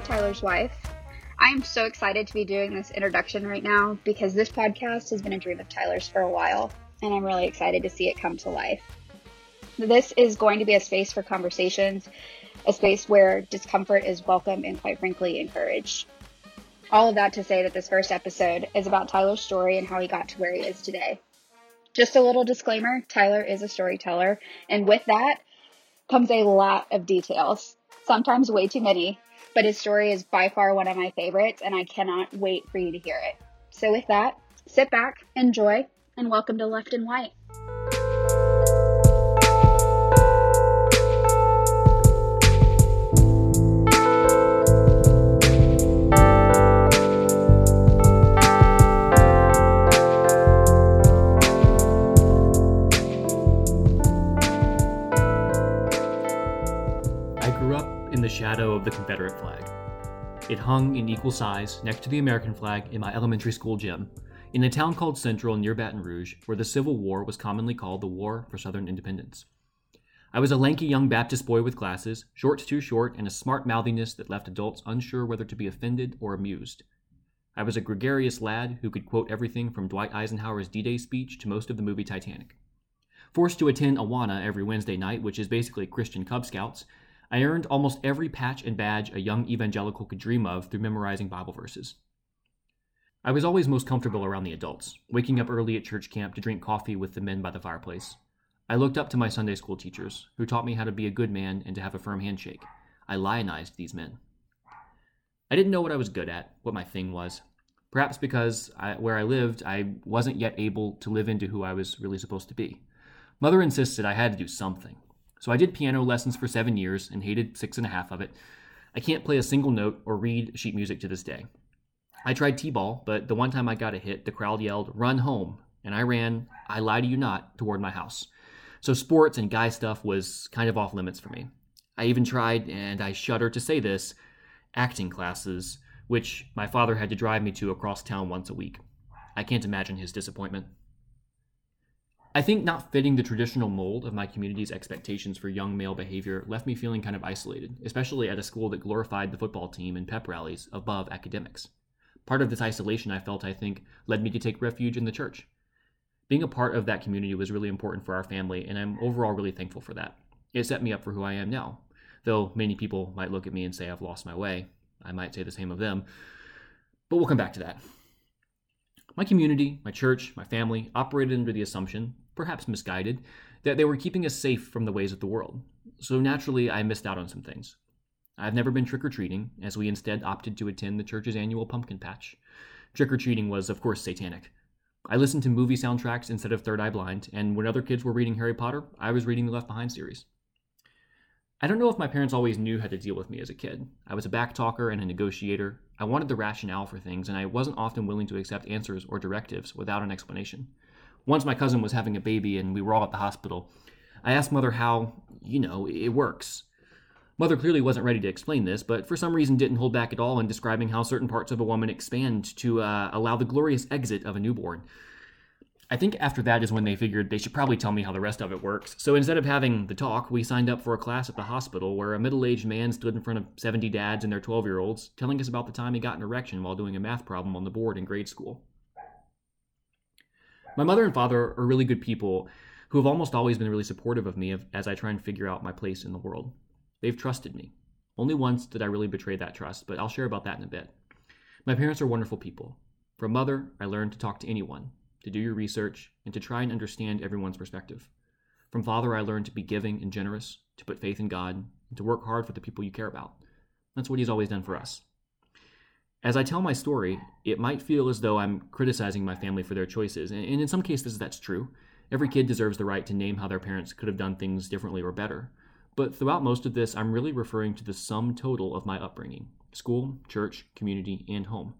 Tyler's wife. I am so excited to be doing this introduction right now because this podcast has been a dream of Tyler's for a while, and I'm really excited to see it come to life. This is going to be a space for conversations, a space where discomfort is welcome and, quite frankly, encouraged. All of that to say that this first episode is about Tyler's story and how he got to where he is today. Just a little disclaimer Tyler is a storyteller, and with that comes a lot of details, sometimes way too many, but his story is by far one of my favorites, and I cannot wait for you to hear it. So, with that, sit back, enjoy, and welcome to Left and White. The shadow of the Confederate flag. It hung in equal size next to the American flag in my elementary school gym, in a town called Central near Baton Rouge, where the Civil War was commonly called the War for Southern Independence. I was a lanky young Baptist boy with glasses, short too short, and a smart mouthiness that left adults unsure whether to be offended or amused. I was a gregarious lad who could quote everything from Dwight Eisenhower's D Day speech to most of the movie Titanic. Forced to attend Awana every Wednesday night, which is basically Christian Cub Scouts, I earned almost every patch and badge a young evangelical could dream of through memorizing Bible verses. I was always most comfortable around the adults, waking up early at church camp to drink coffee with the men by the fireplace. I looked up to my Sunday school teachers, who taught me how to be a good man and to have a firm handshake. I lionized these men. I didn't know what I was good at, what my thing was. Perhaps because I, where I lived, I wasn't yet able to live into who I was really supposed to be. Mother insisted I had to do something, so I did piano lessons for seven years and hated six and a half of it. I can't play a single note or read sheet music to this day. I tried T ball, but the one time I got a hit, the crowd yelled, Run home! And I ran, I lie to you not, toward my house. So sports and guy stuff was kind of off limits for me. I even tried, and I shudder to say this, acting classes, which my father had to drive me to across town once a week. I can't imagine his disappointment. I think not fitting the traditional mold of my community's expectations for young male behavior left me feeling kind of isolated, especially at a school that glorified the football team and pep rallies above academics. Part of this isolation I felt, I think, led me to take refuge in the church. Being a part of that community was really important for our family, and I'm overall really thankful for that. It set me up for who I am now. Though many people might look at me and say I've lost my way, I might say the same of them. But we'll come back to that. My community, my church, my family operated under the assumption, perhaps misguided, that they were keeping us safe from the ways of the world. So naturally, I missed out on some things. I've never been trick or treating, as we instead opted to attend the church's annual pumpkin patch. Trick or treating was, of course, satanic. I listened to movie soundtracks instead of Third Eye Blind, and when other kids were reading Harry Potter, I was reading the Left Behind series. I don't know if my parents always knew how to deal with me as a kid. I was a backtalker and a negotiator. I wanted the rationale for things, and I wasn't often willing to accept answers or directives without an explanation. Once my cousin was having a baby and we were all at the hospital, I asked Mother how, you know, it works. Mother clearly wasn't ready to explain this, but for some reason didn't hold back at all in describing how certain parts of a woman expand to uh, allow the glorious exit of a newborn. I think after that is when they figured they should probably tell me how the rest of it works. So instead of having the talk, we signed up for a class at the hospital where a middle aged man stood in front of 70 dads and their 12 year olds, telling us about the time he got an erection while doing a math problem on the board in grade school. My mother and father are really good people who have almost always been really supportive of me as I try and figure out my place in the world. They've trusted me. Only once did I really betray that trust, but I'll share about that in a bit. My parents are wonderful people. From mother, I learned to talk to anyone, to do your research, and to try and understand everyone's perspective. From Father, I learned to be giving and generous, to put faith in God, and to work hard for the people you care about. That's what He's always done for us. As I tell my story, it might feel as though I'm criticizing my family for their choices, and in some cases that's true. Every kid deserves the right to name how their parents could have done things differently or better. But throughout most of this, I'm really referring to the sum total of my upbringing school, church, community, and home.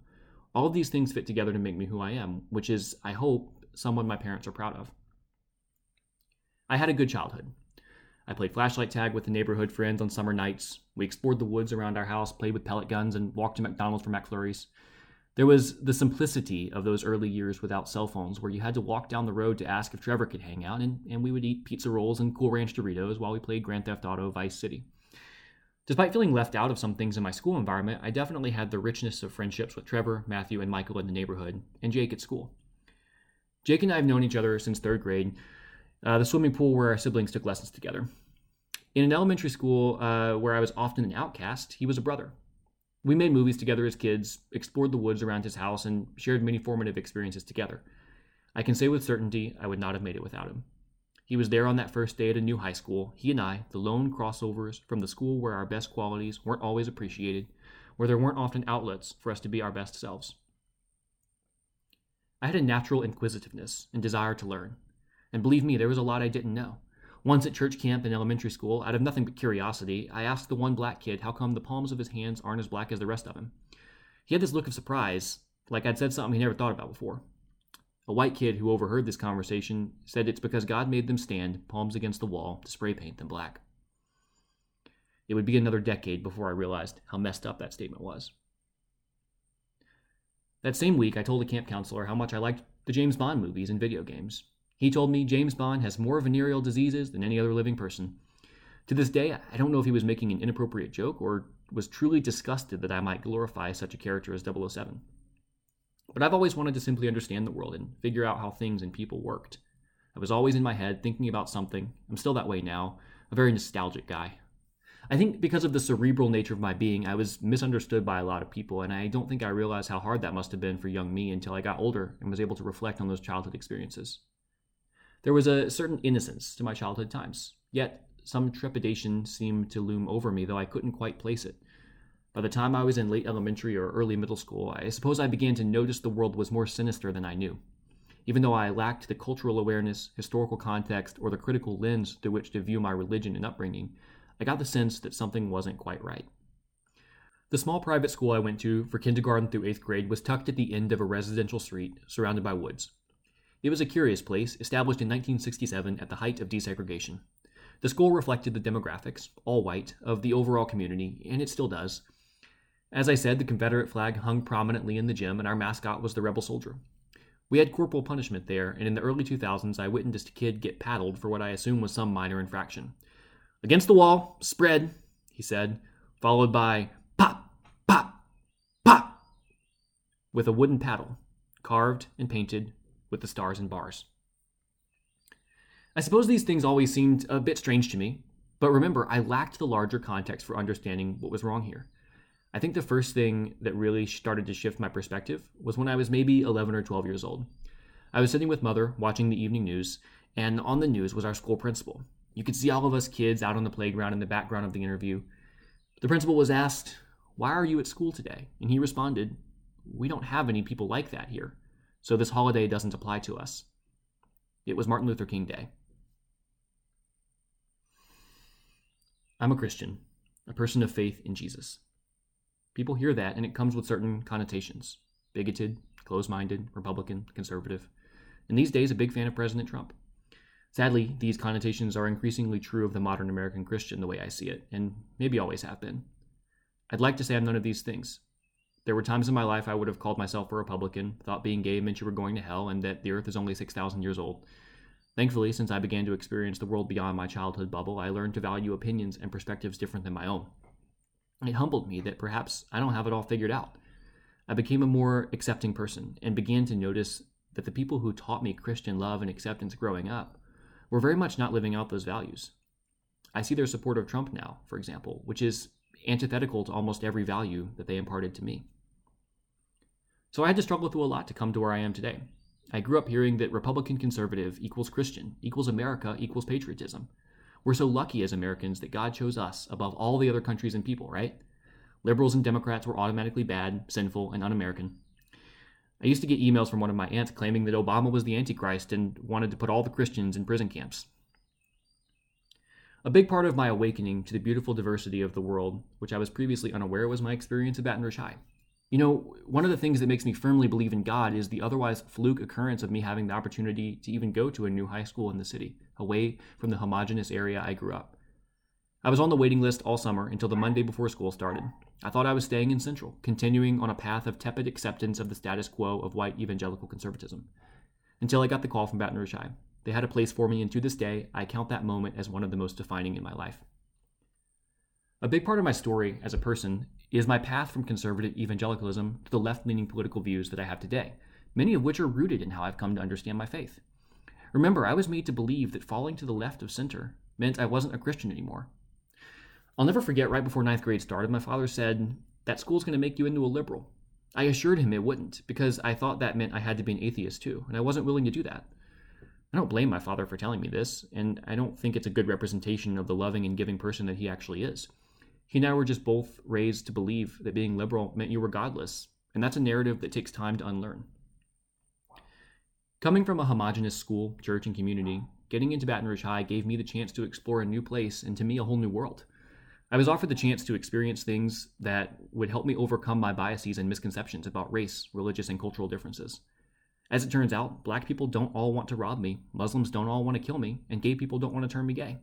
All of these things fit together to make me who I am, which is, I hope, someone my parents are proud of. I had a good childhood. I played flashlight tag with the neighborhood friends on summer nights. We explored the woods around our house, played with pellet guns, and walked to McDonald's for McFlurries. There was the simplicity of those early years without cell phones, where you had to walk down the road to ask if Trevor could hang out, and, and we would eat pizza rolls and Cool Ranch Doritos while we played Grand Theft Auto Vice City. Despite feeling left out of some things in my school environment, I definitely had the richness of friendships with Trevor, Matthew, and Michael in the neighborhood, and Jake at school. Jake and I have known each other since third grade, uh, the swimming pool where our siblings took lessons together. In an elementary school uh, where I was often an outcast, he was a brother. We made movies together as kids, explored the woods around his house, and shared many formative experiences together. I can say with certainty I would not have made it without him. He was there on that first day at a new high school. He and I, the lone crossovers from the school where our best qualities weren't always appreciated, where there weren't often outlets for us to be our best selves. I had a natural inquisitiveness and desire to learn. And believe me, there was a lot I didn't know. Once at church camp in elementary school, out of nothing but curiosity, I asked the one black kid how come the palms of his hands aren't as black as the rest of him. He had this look of surprise, like I'd said something he never thought about before. A white kid who overheard this conversation said it's because God made them stand, palms against the wall, to spray paint them black. It would be another decade before I realized how messed up that statement was. That same week, I told a camp counselor how much I liked the James Bond movies and video games. He told me James Bond has more venereal diseases than any other living person. To this day, I don't know if he was making an inappropriate joke or was truly disgusted that I might glorify such a character as 007. But I've always wanted to simply understand the world and figure out how things and people worked. I was always in my head thinking about something. I'm still that way now, a very nostalgic guy. I think because of the cerebral nature of my being, I was misunderstood by a lot of people, and I don't think I realized how hard that must have been for young me until I got older and was able to reflect on those childhood experiences. There was a certain innocence to my childhood times, yet some trepidation seemed to loom over me, though I couldn't quite place it. By the time I was in late elementary or early middle school, I suppose I began to notice the world was more sinister than I knew. Even though I lacked the cultural awareness, historical context, or the critical lens through which to view my religion and upbringing, I got the sense that something wasn't quite right. The small private school I went to for kindergarten through eighth grade was tucked at the end of a residential street surrounded by woods. It was a curious place, established in 1967 at the height of desegregation. The school reflected the demographics, all white, of the overall community, and it still does, as I said, the Confederate flag hung prominently in the gym, and our mascot was the rebel soldier. We had corporal punishment there, and in the early 2000s, I witnessed a kid get paddled for what I assume was some minor infraction. Against the wall, spread, he said, followed by pop, pop, pop, with a wooden paddle, carved and painted with the stars and bars. I suppose these things always seemed a bit strange to me, but remember, I lacked the larger context for understanding what was wrong here. I think the first thing that really started to shift my perspective was when I was maybe 11 or 12 years old. I was sitting with mother watching the evening news, and on the news was our school principal. You could see all of us kids out on the playground in the background of the interview. The principal was asked, Why are you at school today? And he responded, We don't have any people like that here, so this holiday doesn't apply to us. It was Martin Luther King Day. I'm a Christian, a person of faith in Jesus. People hear that, and it comes with certain connotations bigoted, close minded, Republican, conservative. And these days, a big fan of President Trump. Sadly, these connotations are increasingly true of the modern American Christian the way I see it, and maybe always have been. I'd like to say I'm none of these things. There were times in my life I would have called myself a Republican, thought being gay meant you were going to hell, and that the earth is only 6,000 years old. Thankfully, since I began to experience the world beyond my childhood bubble, I learned to value opinions and perspectives different than my own. It humbled me that perhaps I don't have it all figured out. I became a more accepting person and began to notice that the people who taught me Christian love and acceptance growing up were very much not living out those values. I see their support of Trump now, for example, which is antithetical to almost every value that they imparted to me. So I had to struggle through a lot to come to where I am today. I grew up hearing that Republican conservative equals Christian, equals America, equals patriotism. We're so lucky as Americans that God chose us above all the other countries and people, right? Liberals and Democrats were automatically bad, sinful, and un American. I used to get emails from one of my aunts claiming that Obama was the Antichrist and wanted to put all the Christians in prison camps. A big part of my awakening to the beautiful diversity of the world, which I was previously unaware was my experience at Baton Rouge High. You know, one of the things that makes me firmly believe in God is the otherwise fluke occurrence of me having the opportunity to even go to a new high school in the city, away from the homogenous area I grew up. I was on the waiting list all summer until the Monday before school started. I thought I was staying in Central, continuing on a path of tepid acceptance of the status quo of white evangelical conservatism. Until I got the call from Baton Rouge High. They had a place for me, and to this day, I count that moment as one of the most defining in my life. A big part of my story as a person is my path from conservative evangelicalism to the left leaning political views that I have today, many of which are rooted in how I've come to understand my faith. Remember, I was made to believe that falling to the left of center meant I wasn't a Christian anymore. I'll never forget right before ninth grade started, my father said, That school's going to make you into a liberal. I assured him it wouldn't, because I thought that meant I had to be an atheist too, and I wasn't willing to do that. I don't blame my father for telling me this, and I don't think it's a good representation of the loving and giving person that he actually is. He and I were just both raised to believe that being liberal meant you were godless, and that's a narrative that takes time to unlearn. Coming from a homogenous school, church, and community, getting into Baton Rouge High gave me the chance to explore a new place and to me a whole new world. I was offered the chance to experience things that would help me overcome my biases and misconceptions about race, religious, and cultural differences. As it turns out, black people don't all want to rob me, Muslims don't all want to kill me, and gay people don't want to turn me gay.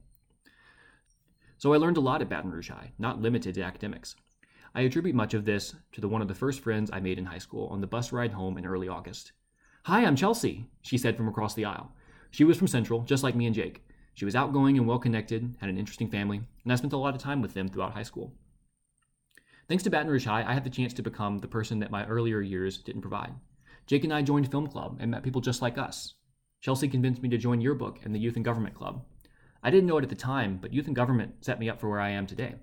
So I learned a lot at Baton Rouge High, not limited to academics. I attribute much of this to the one of the first friends I made in high school on the bus ride home in early August. Hi, I'm Chelsea, she said from across the aisle. She was from Central, just like me and Jake. She was outgoing and well connected, had an interesting family, and I spent a lot of time with them throughout high school. Thanks to Baton Rouge High, I had the chance to become the person that my earlier years didn't provide. Jake and I joined film club and met people just like us. Chelsea convinced me to join yearbook and the youth and government club. I didn't know it at the time, but youth and government set me up for where I am today.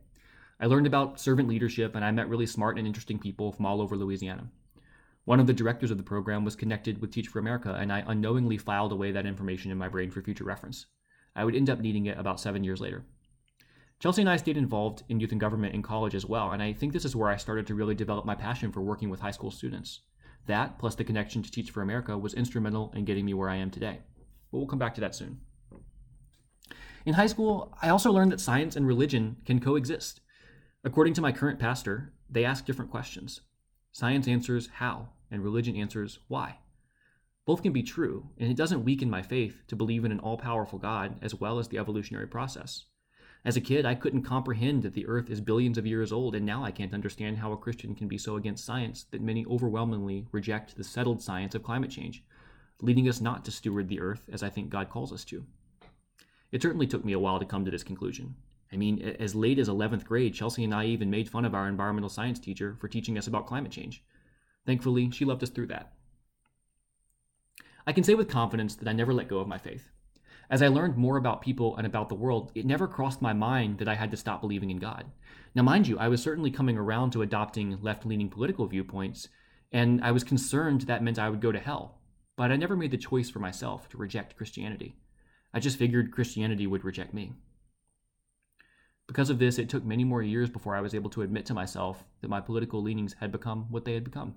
I learned about servant leadership and I met really smart and interesting people from all over Louisiana. One of the directors of the program was connected with Teach for America, and I unknowingly filed away that information in my brain for future reference. I would end up needing it about seven years later. Chelsea and I stayed involved in youth and government in college as well, and I think this is where I started to really develop my passion for working with high school students. That, plus the connection to Teach for America, was instrumental in getting me where I am today. But we'll come back to that soon. In high school, I also learned that science and religion can coexist. According to my current pastor, they ask different questions. Science answers how, and religion answers why. Both can be true, and it doesn't weaken my faith to believe in an all powerful God as well as the evolutionary process. As a kid, I couldn't comprehend that the earth is billions of years old, and now I can't understand how a Christian can be so against science that many overwhelmingly reject the settled science of climate change, leading us not to steward the earth as I think God calls us to. It certainly took me a while to come to this conclusion. I mean, as late as 11th grade, Chelsea and I even made fun of our environmental science teacher for teaching us about climate change. Thankfully, she loved us through that. I can say with confidence that I never let go of my faith. As I learned more about people and about the world, it never crossed my mind that I had to stop believing in God. Now, mind you, I was certainly coming around to adopting left leaning political viewpoints, and I was concerned that meant I would go to hell. But I never made the choice for myself to reject Christianity. I just figured Christianity would reject me. Because of this, it took many more years before I was able to admit to myself that my political leanings had become what they had become.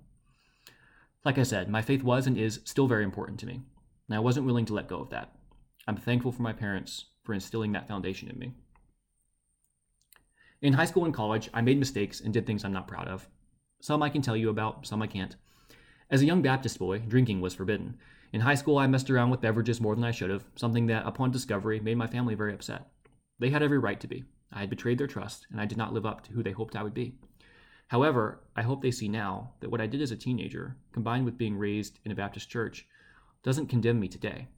Like I said, my faith was and is still very important to me, and I wasn't willing to let go of that. I'm thankful for my parents for instilling that foundation in me. In high school and college, I made mistakes and did things I'm not proud of. Some I can tell you about, some I can't. As a young Baptist boy, drinking was forbidden. In high school, I messed around with beverages more than I should have, something that, upon discovery, made my family very upset. They had every right to be. I had betrayed their trust, and I did not live up to who they hoped I would be. However, I hope they see now that what I did as a teenager, combined with being raised in a Baptist church, doesn't condemn me today.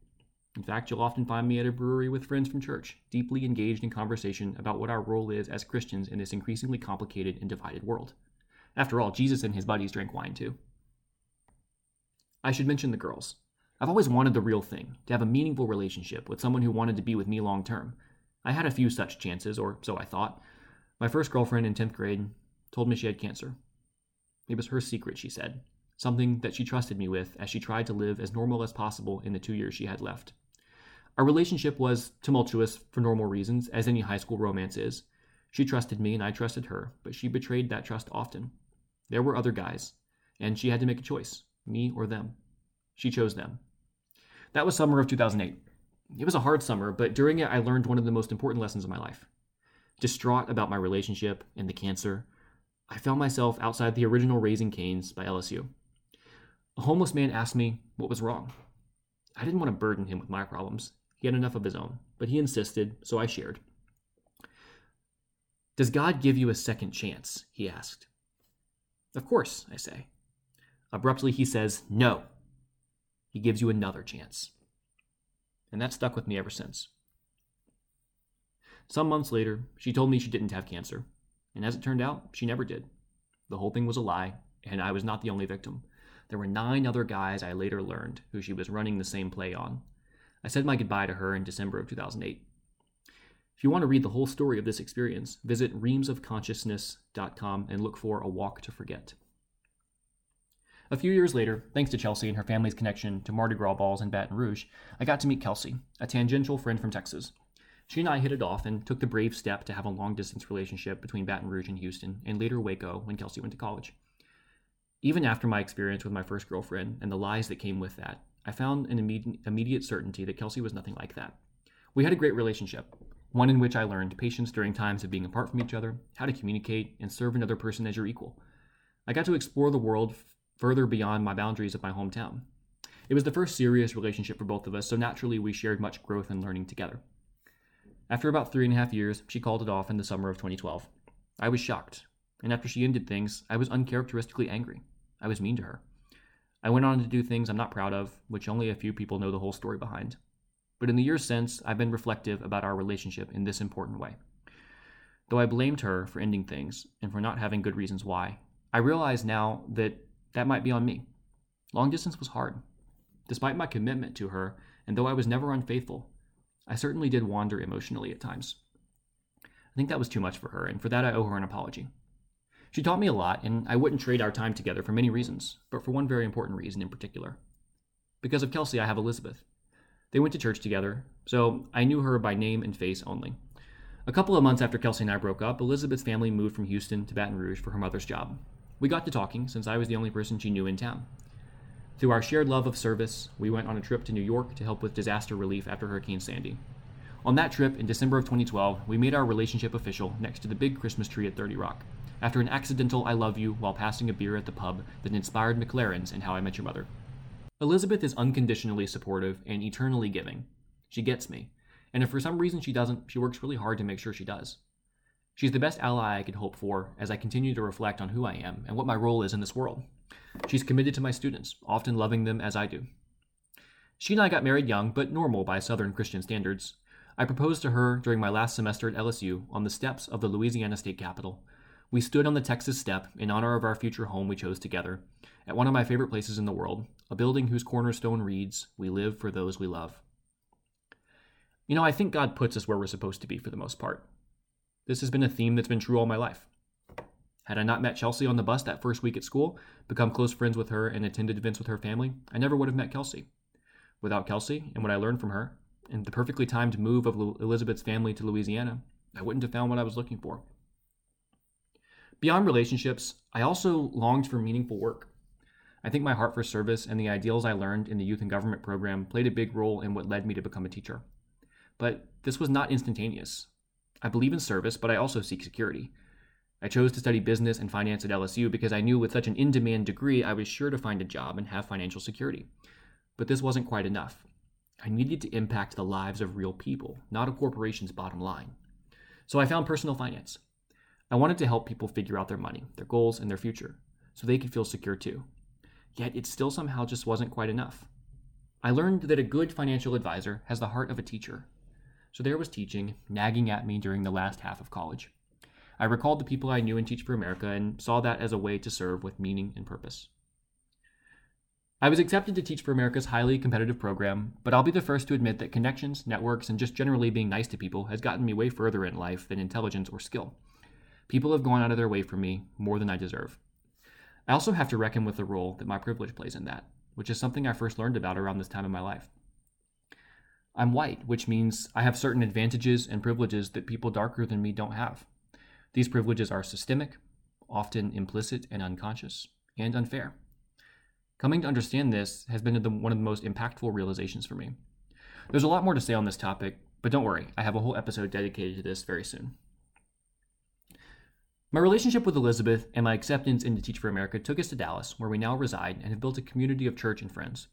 In fact, you'll often find me at a brewery with friends from church, deeply engaged in conversation about what our role is as Christians in this increasingly complicated and divided world. After all, Jesus and his buddies drank wine too. I should mention the girls. I've always wanted the real thing, to have a meaningful relationship with someone who wanted to be with me long term. I had a few such chances, or so I thought. My first girlfriend in 10th grade told me she had cancer. It was her secret, she said, something that she trusted me with as she tried to live as normal as possible in the two years she had left. Our relationship was tumultuous for normal reasons, as any high school romance is. She trusted me and I trusted her, but she betrayed that trust often. There were other guys, and she had to make a choice me or them. She chose them. That was summer of 2008. It was a hard summer, but during it, I learned one of the most important lessons of my life. Distraught about my relationship and the cancer, I found myself outside the original Raising Cane's by LSU. A homeless man asked me what was wrong. I didn't want to burden him with my problems. He had enough of his own, but he insisted, so I shared. Does God give you a second chance? He asked. Of course, I say. Abruptly, he says, No. He gives you another chance. And that stuck with me ever since. Some months later, she told me she didn't have cancer. And as it turned out, she never did. The whole thing was a lie, and I was not the only victim. There were nine other guys I later learned who she was running the same play on. I said my goodbye to her in December of 2008. If you want to read the whole story of this experience, visit reamesofconsciousness.com and look for A Walk to Forget. A few years later, thanks to Chelsea and her family's connection to Mardi Gras balls in Baton Rouge, I got to meet Kelsey, a tangential friend from Texas. She and I hit it off and took the brave step to have a long distance relationship between Baton Rouge and Houston, and later Waco when Kelsey went to college. Even after my experience with my first girlfriend and the lies that came with that, I found an immediate certainty that Kelsey was nothing like that. We had a great relationship, one in which I learned patience during times of being apart from each other, how to communicate, and serve another person as your equal. I got to explore the world further beyond my boundaries of my hometown. It was the first serious relationship for both of us, so naturally we shared much growth and learning together. After about three and a half years, she called it off in the summer of 2012. I was shocked, and after she ended things, I was uncharacteristically angry. I was mean to her. I went on to do things I'm not proud of, which only a few people know the whole story behind. But in the years since, I've been reflective about our relationship in this important way. Though I blamed her for ending things and for not having good reasons why, I realize now that that might be on me. Long distance was hard. Despite my commitment to her, and though I was never unfaithful, I certainly did wander emotionally at times. I think that was too much for her, and for that I owe her an apology. She taught me a lot, and I wouldn't trade our time together for many reasons, but for one very important reason in particular. Because of Kelsey, I have Elizabeth. They went to church together, so I knew her by name and face only. A couple of months after Kelsey and I broke up, Elizabeth's family moved from Houston to Baton Rouge for her mother's job. We got to talking since I was the only person she knew in town. Through our shared love of service, we went on a trip to New York to help with disaster relief after Hurricane Sandy. On that trip, in December of 2012, we made our relationship official next to the big Christmas tree at 30 Rock, after an accidental I love you while passing a beer at the pub that inspired McLaren's and How I Met Your Mother. Elizabeth is unconditionally supportive and eternally giving. She gets me, and if for some reason she doesn't, she works really hard to make sure she does. She's the best ally I could hope for as I continue to reflect on who I am and what my role is in this world. She's committed to my students, often loving them as I do. She and I got married young, but normal by Southern Christian standards. I proposed to her during my last semester at LSU on the steps of the Louisiana State Capitol. We stood on the Texas step in honor of our future home we chose together, at one of my favorite places in the world, a building whose cornerstone reads, We live for those we love. You know, I think God puts us where we're supposed to be for the most part. This has been a theme that's been true all my life. Had I not met Chelsea on the bus that first week at school, become close friends with her, and attended events with her family, I never would have met Kelsey. Without Kelsey and what I learned from her, and the perfectly timed move of Elizabeth's family to Louisiana, I wouldn't have found what I was looking for. Beyond relationships, I also longed for meaningful work. I think my heart for service and the ideals I learned in the youth and government program played a big role in what led me to become a teacher. But this was not instantaneous. I believe in service, but I also seek security. I chose to study business and finance at LSU because I knew with such an in demand degree, I was sure to find a job and have financial security. But this wasn't quite enough. I needed to impact the lives of real people, not a corporation's bottom line. So I found personal finance. I wanted to help people figure out their money, their goals, and their future, so they could feel secure too. Yet it still somehow just wasn't quite enough. I learned that a good financial advisor has the heart of a teacher. So there was teaching, nagging at me during the last half of college. I recalled the people I knew in Teach for America and saw that as a way to serve with meaning and purpose. I was accepted to Teach for America's highly competitive program, but I'll be the first to admit that connections, networks, and just generally being nice to people has gotten me way further in life than intelligence or skill. People have gone out of their way for me more than I deserve. I also have to reckon with the role that my privilege plays in that, which is something I first learned about around this time in my life. I'm white, which means I have certain advantages and privileges that people darker than me don't have. These privileges are systemic, often implicit and unconscious, and unfair. Coming to understand this has been one of the most impactful realizations for me. There's a lot more to say on this topic, but don't worry, I have a whole episode dedicated to this very soon. My relationship with Elizabeth and my acceptance into Teach for America took us to Dallas, where we now reside and have built a community of church and friends.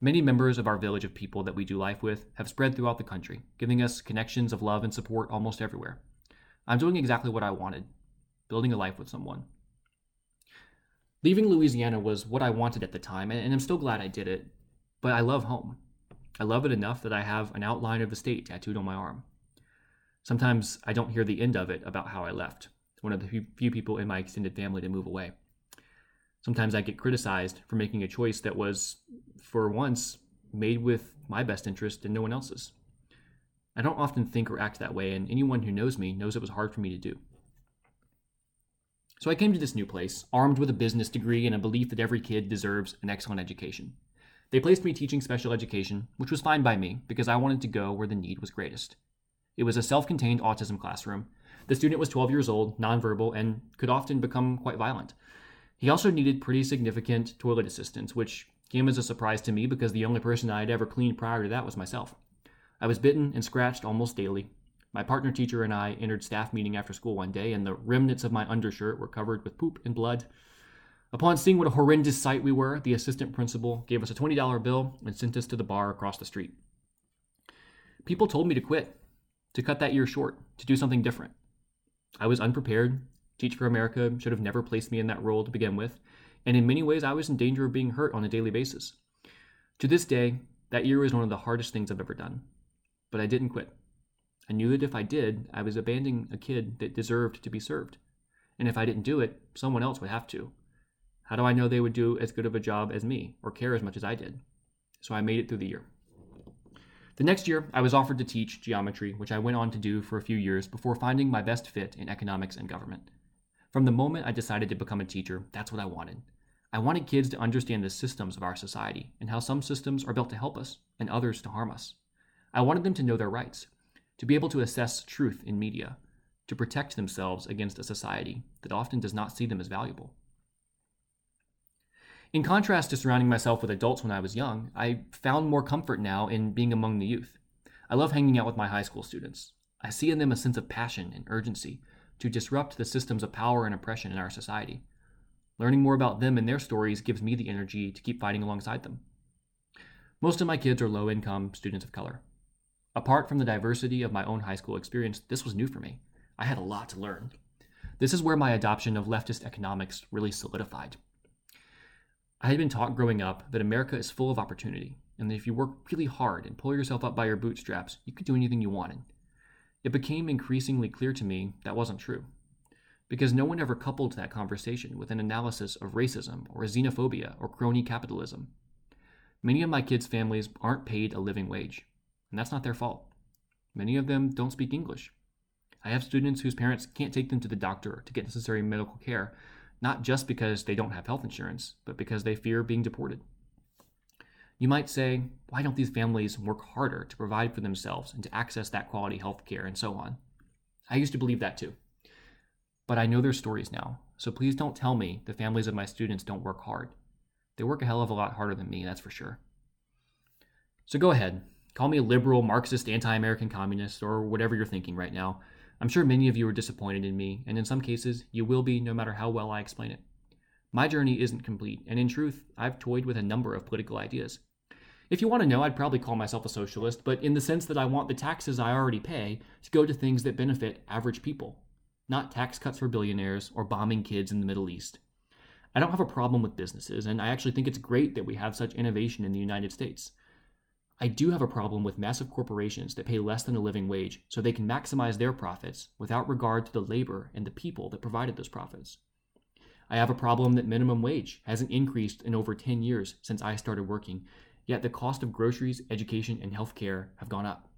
Many members of our village of people that we do life with have spread throughout the country, giving us connections of love and support almost everywhere. I'm doing exactly what I wanted building a life with someone. Leaving Louisiana was what I wanted at the time, and I'm still glad I did it, but I love home. I love it enough that I have an outline of the state tattooed on my arm. Sometimes I don't hear the end of it about how I left. one of the few people in my extended family to move away. Sometimes I get criticized for making a choice that was, for once, made with my best interest and no one else's. I don't often think or act that way, and anyone who knows me knows it was hard for me to do. So I came to this new place, armed with a business degree and a belief that every kid deserves an excellent education. They placed me teaching special education, which was fine by me because I wanted to go where the need was greatest. It was a self contained autism classroom. The student was 12 years old, nonverbal, and could often become quite violent. He also needed pretty significant toilet assistance, which came as a surprise to me because the only person I had ever cleaned prior to that was myself. I was bitten and scratched almost daily. My partner teacher and I entered staff meeting after school one day, and the remnants of my undershirt were covered with poop and blood. Upon seeing what a horrendous sight we were, the assistant principal gave us a $20 bill and sent us to the bar across the street. People told me to quit, to cut that year short, to do something different. I was unprepared. Teach for America should have never placed me in that role to begin with, and in many ways, I was in danger of being hurt on a daily basis. To this day, that year was one of the hardest things I've ever done. But I didn't quit. I knew that if I did, I was abandoning a kid that deserved to be served. And if I didn't do it, someone else would have to. How do I know they would do as good of a job as me or care as much as I did? So I made it through the year. The next year, I was offered to teach geometry, which I went on to do for a few years before finding my best fit in economics and government. From the moment I decided to become a teacher, that's what I wanted. I wanted kids to understand the systems of our society and how some systems are built to help us and others to harm us. I wanted them to know their rights, to be able to assess truth in media, to protect themselves against a society that often does not see them as valuable. In contrast to surrounding myself with adults when I was young, I found more comfort now in being among the youth. I love hanging out with my high school students. I see in them a sense of passion and urgency to disrupt the systems of power and oppression in our society. Learning more about them and their stories gives me the energy to keep fighting alongside them. Most of my kids are low income students of color. Apart from the diversity of my own high school experience, this was new for me. I had a lot to learn. This is where my adoption of leftist economics really solidified. I had been taught growing up that America is full of opportunity, and that if you work really hard and pull yourself up by your bootstraps, you could do anything you wanted. It became increasingly clear to me that wasn't true, because no one ever coupled that conversation with an analysis of racism or xenophobia or crony capitalism. Many of my kids' families aren't paid a living wage, and that's not their fault. Many of them don't speak English. I have students whose parents can't take them to the doctor to get necessary medical care not just because they don't have health insurance, but because they fear being deported. You might say, why don't these families work harder to provide for themselves and to access that quality health care and so on? I used to believe that too. But I know their stories now, so please don't tell me the families of my students don't work hard. They work a hell of a lot harder than me, that's for sure. So go ahead, call me a liberal, Marxist, anti American communist, or whatever you're thinking right now. I'm sure many of you are disappointed in me, and in some cases, you will be no matter how well I explain it. My journey isn't complete, and in truth, I've toyed with a number of political ideas. If you want to know, I'd probably call myself a socialist, but in the sense that I want the taxes I already pay to go to things that benefit average people, not tax cuts for billionaires or bombing kids in the Middle East. I don't have a problem with businesses, and I actually think it's great that we have such innovation in the United States. I do have a problem with massive corporations that pay less than a living wage so they can maximize their profits without regard to the labor and the people that provided those profits. I have a problem that minimum wage hasn't increased in over 10 years since I started working, yet the cost of groceries, education, and healthcare have gone up.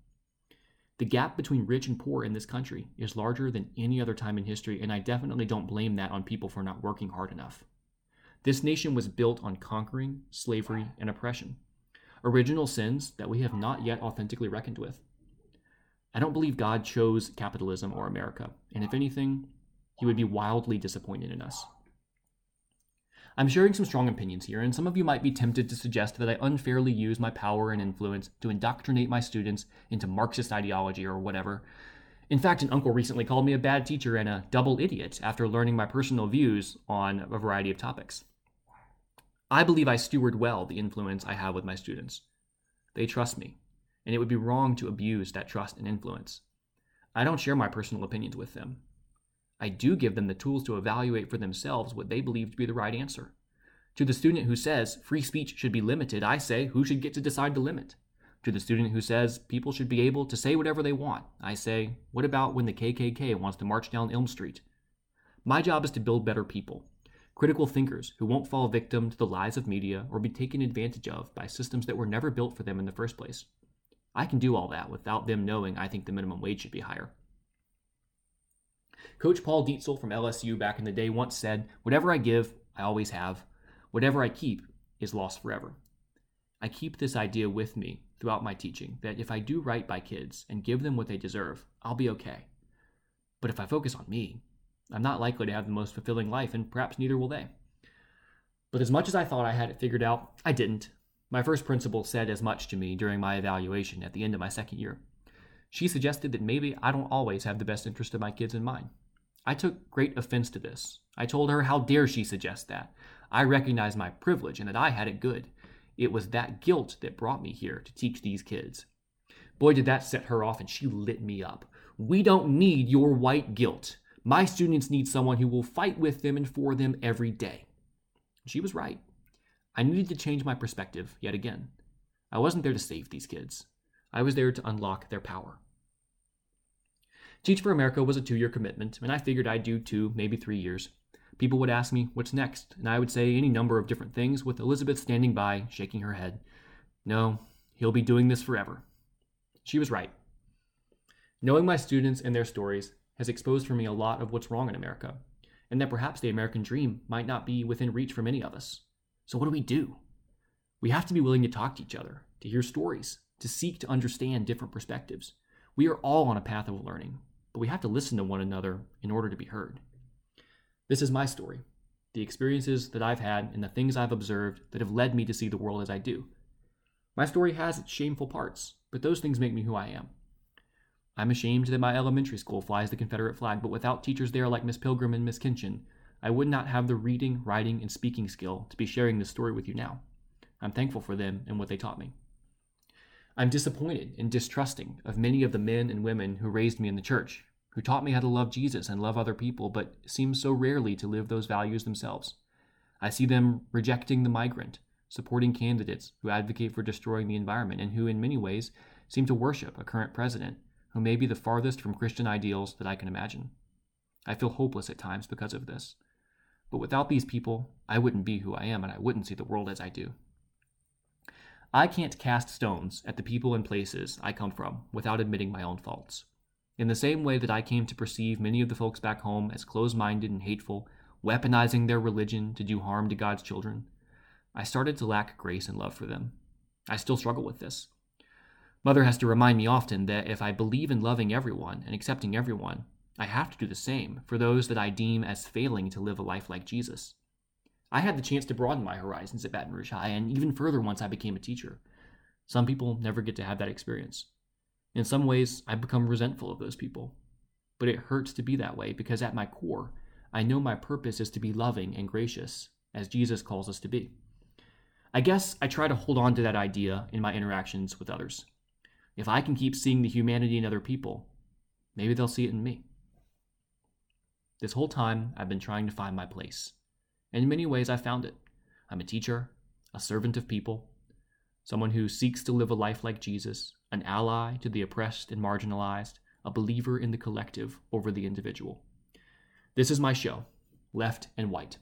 The gap between rich and poor in this country is larger than any other time in history, and I definitely don't blame that on people for not working hard enough. This nation was built on conquering, slavery, and oppression original sins that we have not yet authentically reckoned with. I don't believe God chose capitalism or America, and if anything, he would be wildly disappointed in us. I'm sharing some strong opinions here, and some of you might be tempted to suggest that I unfairly use my power and influence to indoctrinate my students into Marxist ideology or whatever. In fact, an uncle recently called me a bad teacher and a double idiot after learning my personal views on a variety of topics. I believe I steward well the influence I have with my students. They trust me, and it would be wrong to abuse that trust and influence. I don't share my personal opinions with them. I do give them the tools to evaluate for themselves what they believe to be the right answer. To the student who says free speech should be limited, I say who should get to decide the limit. To the student who says people should be able to say whatever they want, I say, what about when the KKK wants to march down Elm Street? My job is to build better people, critical thinkers who won't fall victim to the lies of media or be taken advantage of by systems that were never built for them in the first place. I can do all that without them knowing I think the minimum wage should be higher. Coach Paul Dietzel from LSU back in the day once said, Whatever I give, I always have. Whatever I keep is lost forever. I keep this idea with me throughout my teaching that if I do right by kids and give them what they deserve, I'll be okay. But if I focus on me, I'm not likely to have the most fulfilling life, and perhaps neither will they. But as much as I thought I had it figured out, I didn't. My first principal said as much to me during my evaluation at the end of my second year. She suggested that maybe I don't always have the best interest of my kids in mind. I took great offense to this. I told her how dare she suggest that. I recognized my privilege and that I had it good. It was that guilt that brought me here to teach these kids. Boy, did that set her off, and she lit me up. We don't need your white guilt. My students need someone who will fight with them and for them every day. She was right. I needed to change my perspective yet again. I wasn't there to save these kids, I was there to unlock their power. Teach for America was a two year commitment, and I figured I'd do two, maybe three years. People would ask me, What's next? And I would say any number of different things, with Elizabeth standing by, shaking her head. No, he'll be doing this forever. She was right. Knowing my students and their stories has exposed for me a lot of what's wrong in America, and that perhaps the American dream might not be within reach for many of us. So, what do we do? We have to be willing to talk to each other, to hear stories, to seek to understand different perspectives. We are all on a path of learning, but we have to listen to one another in order to be heard. This is my story, the experiences that I've had and the things I've observed that have led me to see the world as I do. My story has its shameful parts, but those things make me who I am. I'm ashamed that my elementary school flies the Confederate flag, but without teachers there like Miss Pilgrim and Miss Kinchin, I would not have the reading, writing, and speaking skill to be sharing this story with you now. I'm thankful for them and what they taught me. I'm disappointed and distrusting of many of the men and women who raised me in the church who taught me how to love Jesus and love other people, but seem so rarely to live those values themselves. I see them rejecting the migrant, supporting candidates who advocate for destroying the environment, and who, in many ways, seem to worship a current president who may be the farthest from Christian ideals that I can imagine. I feel hopeless at times because of this. But without these people, I wouldn't be who I am, and I wouldn't see the world as I do. I can't cast stones at the people and places I come from without admitting my own faults. In the same way that I came to perceive many of the folks back home as close minded and hateful, weaponizing their religion to do harm to God's children, I started to lack grace and love for them. I still struggle with this. Mother has to remind me often that if I believe in loving everyone and accepting everyone, I have to do the same for those that I deem as failing to live a life like Jesus. I had the chance to broaden my horizons at Baton Rouge High and even further once I became a teacher. Some people never get to have that experience. In some ways, I've become resentful of those people. But it hurts to be that way because at my core, I know my purpose is to be loving and gracious, as Jesus calls us to be. I guess I try to hold on to that idea in my interactions with others. If I can keep seeing the humanity in other people, maybe they'll see it in me. This whole time, I've been trying to find my place. In many ways, I've found it. I'm a teacher, a servant of people, someone who seeks to live a life like Jesus, an ally to the oppressed and marginalized, a believer in the collective over the individual. This is my show, Left and White.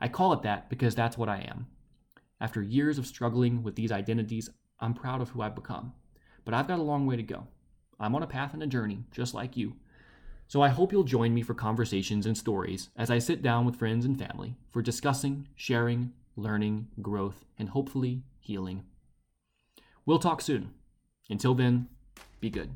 I call it that because that's what I am. After years of struggling with these identities, I'm proud of who I've become. But I've got a long way to go. I'm on a path and a journey, just like you. So I hope you'll join me for conversations and stories as I sit down with friends and family for discussing, sharing, learning, growth, and hopefully healing. We'll talk soon. Until then, be good.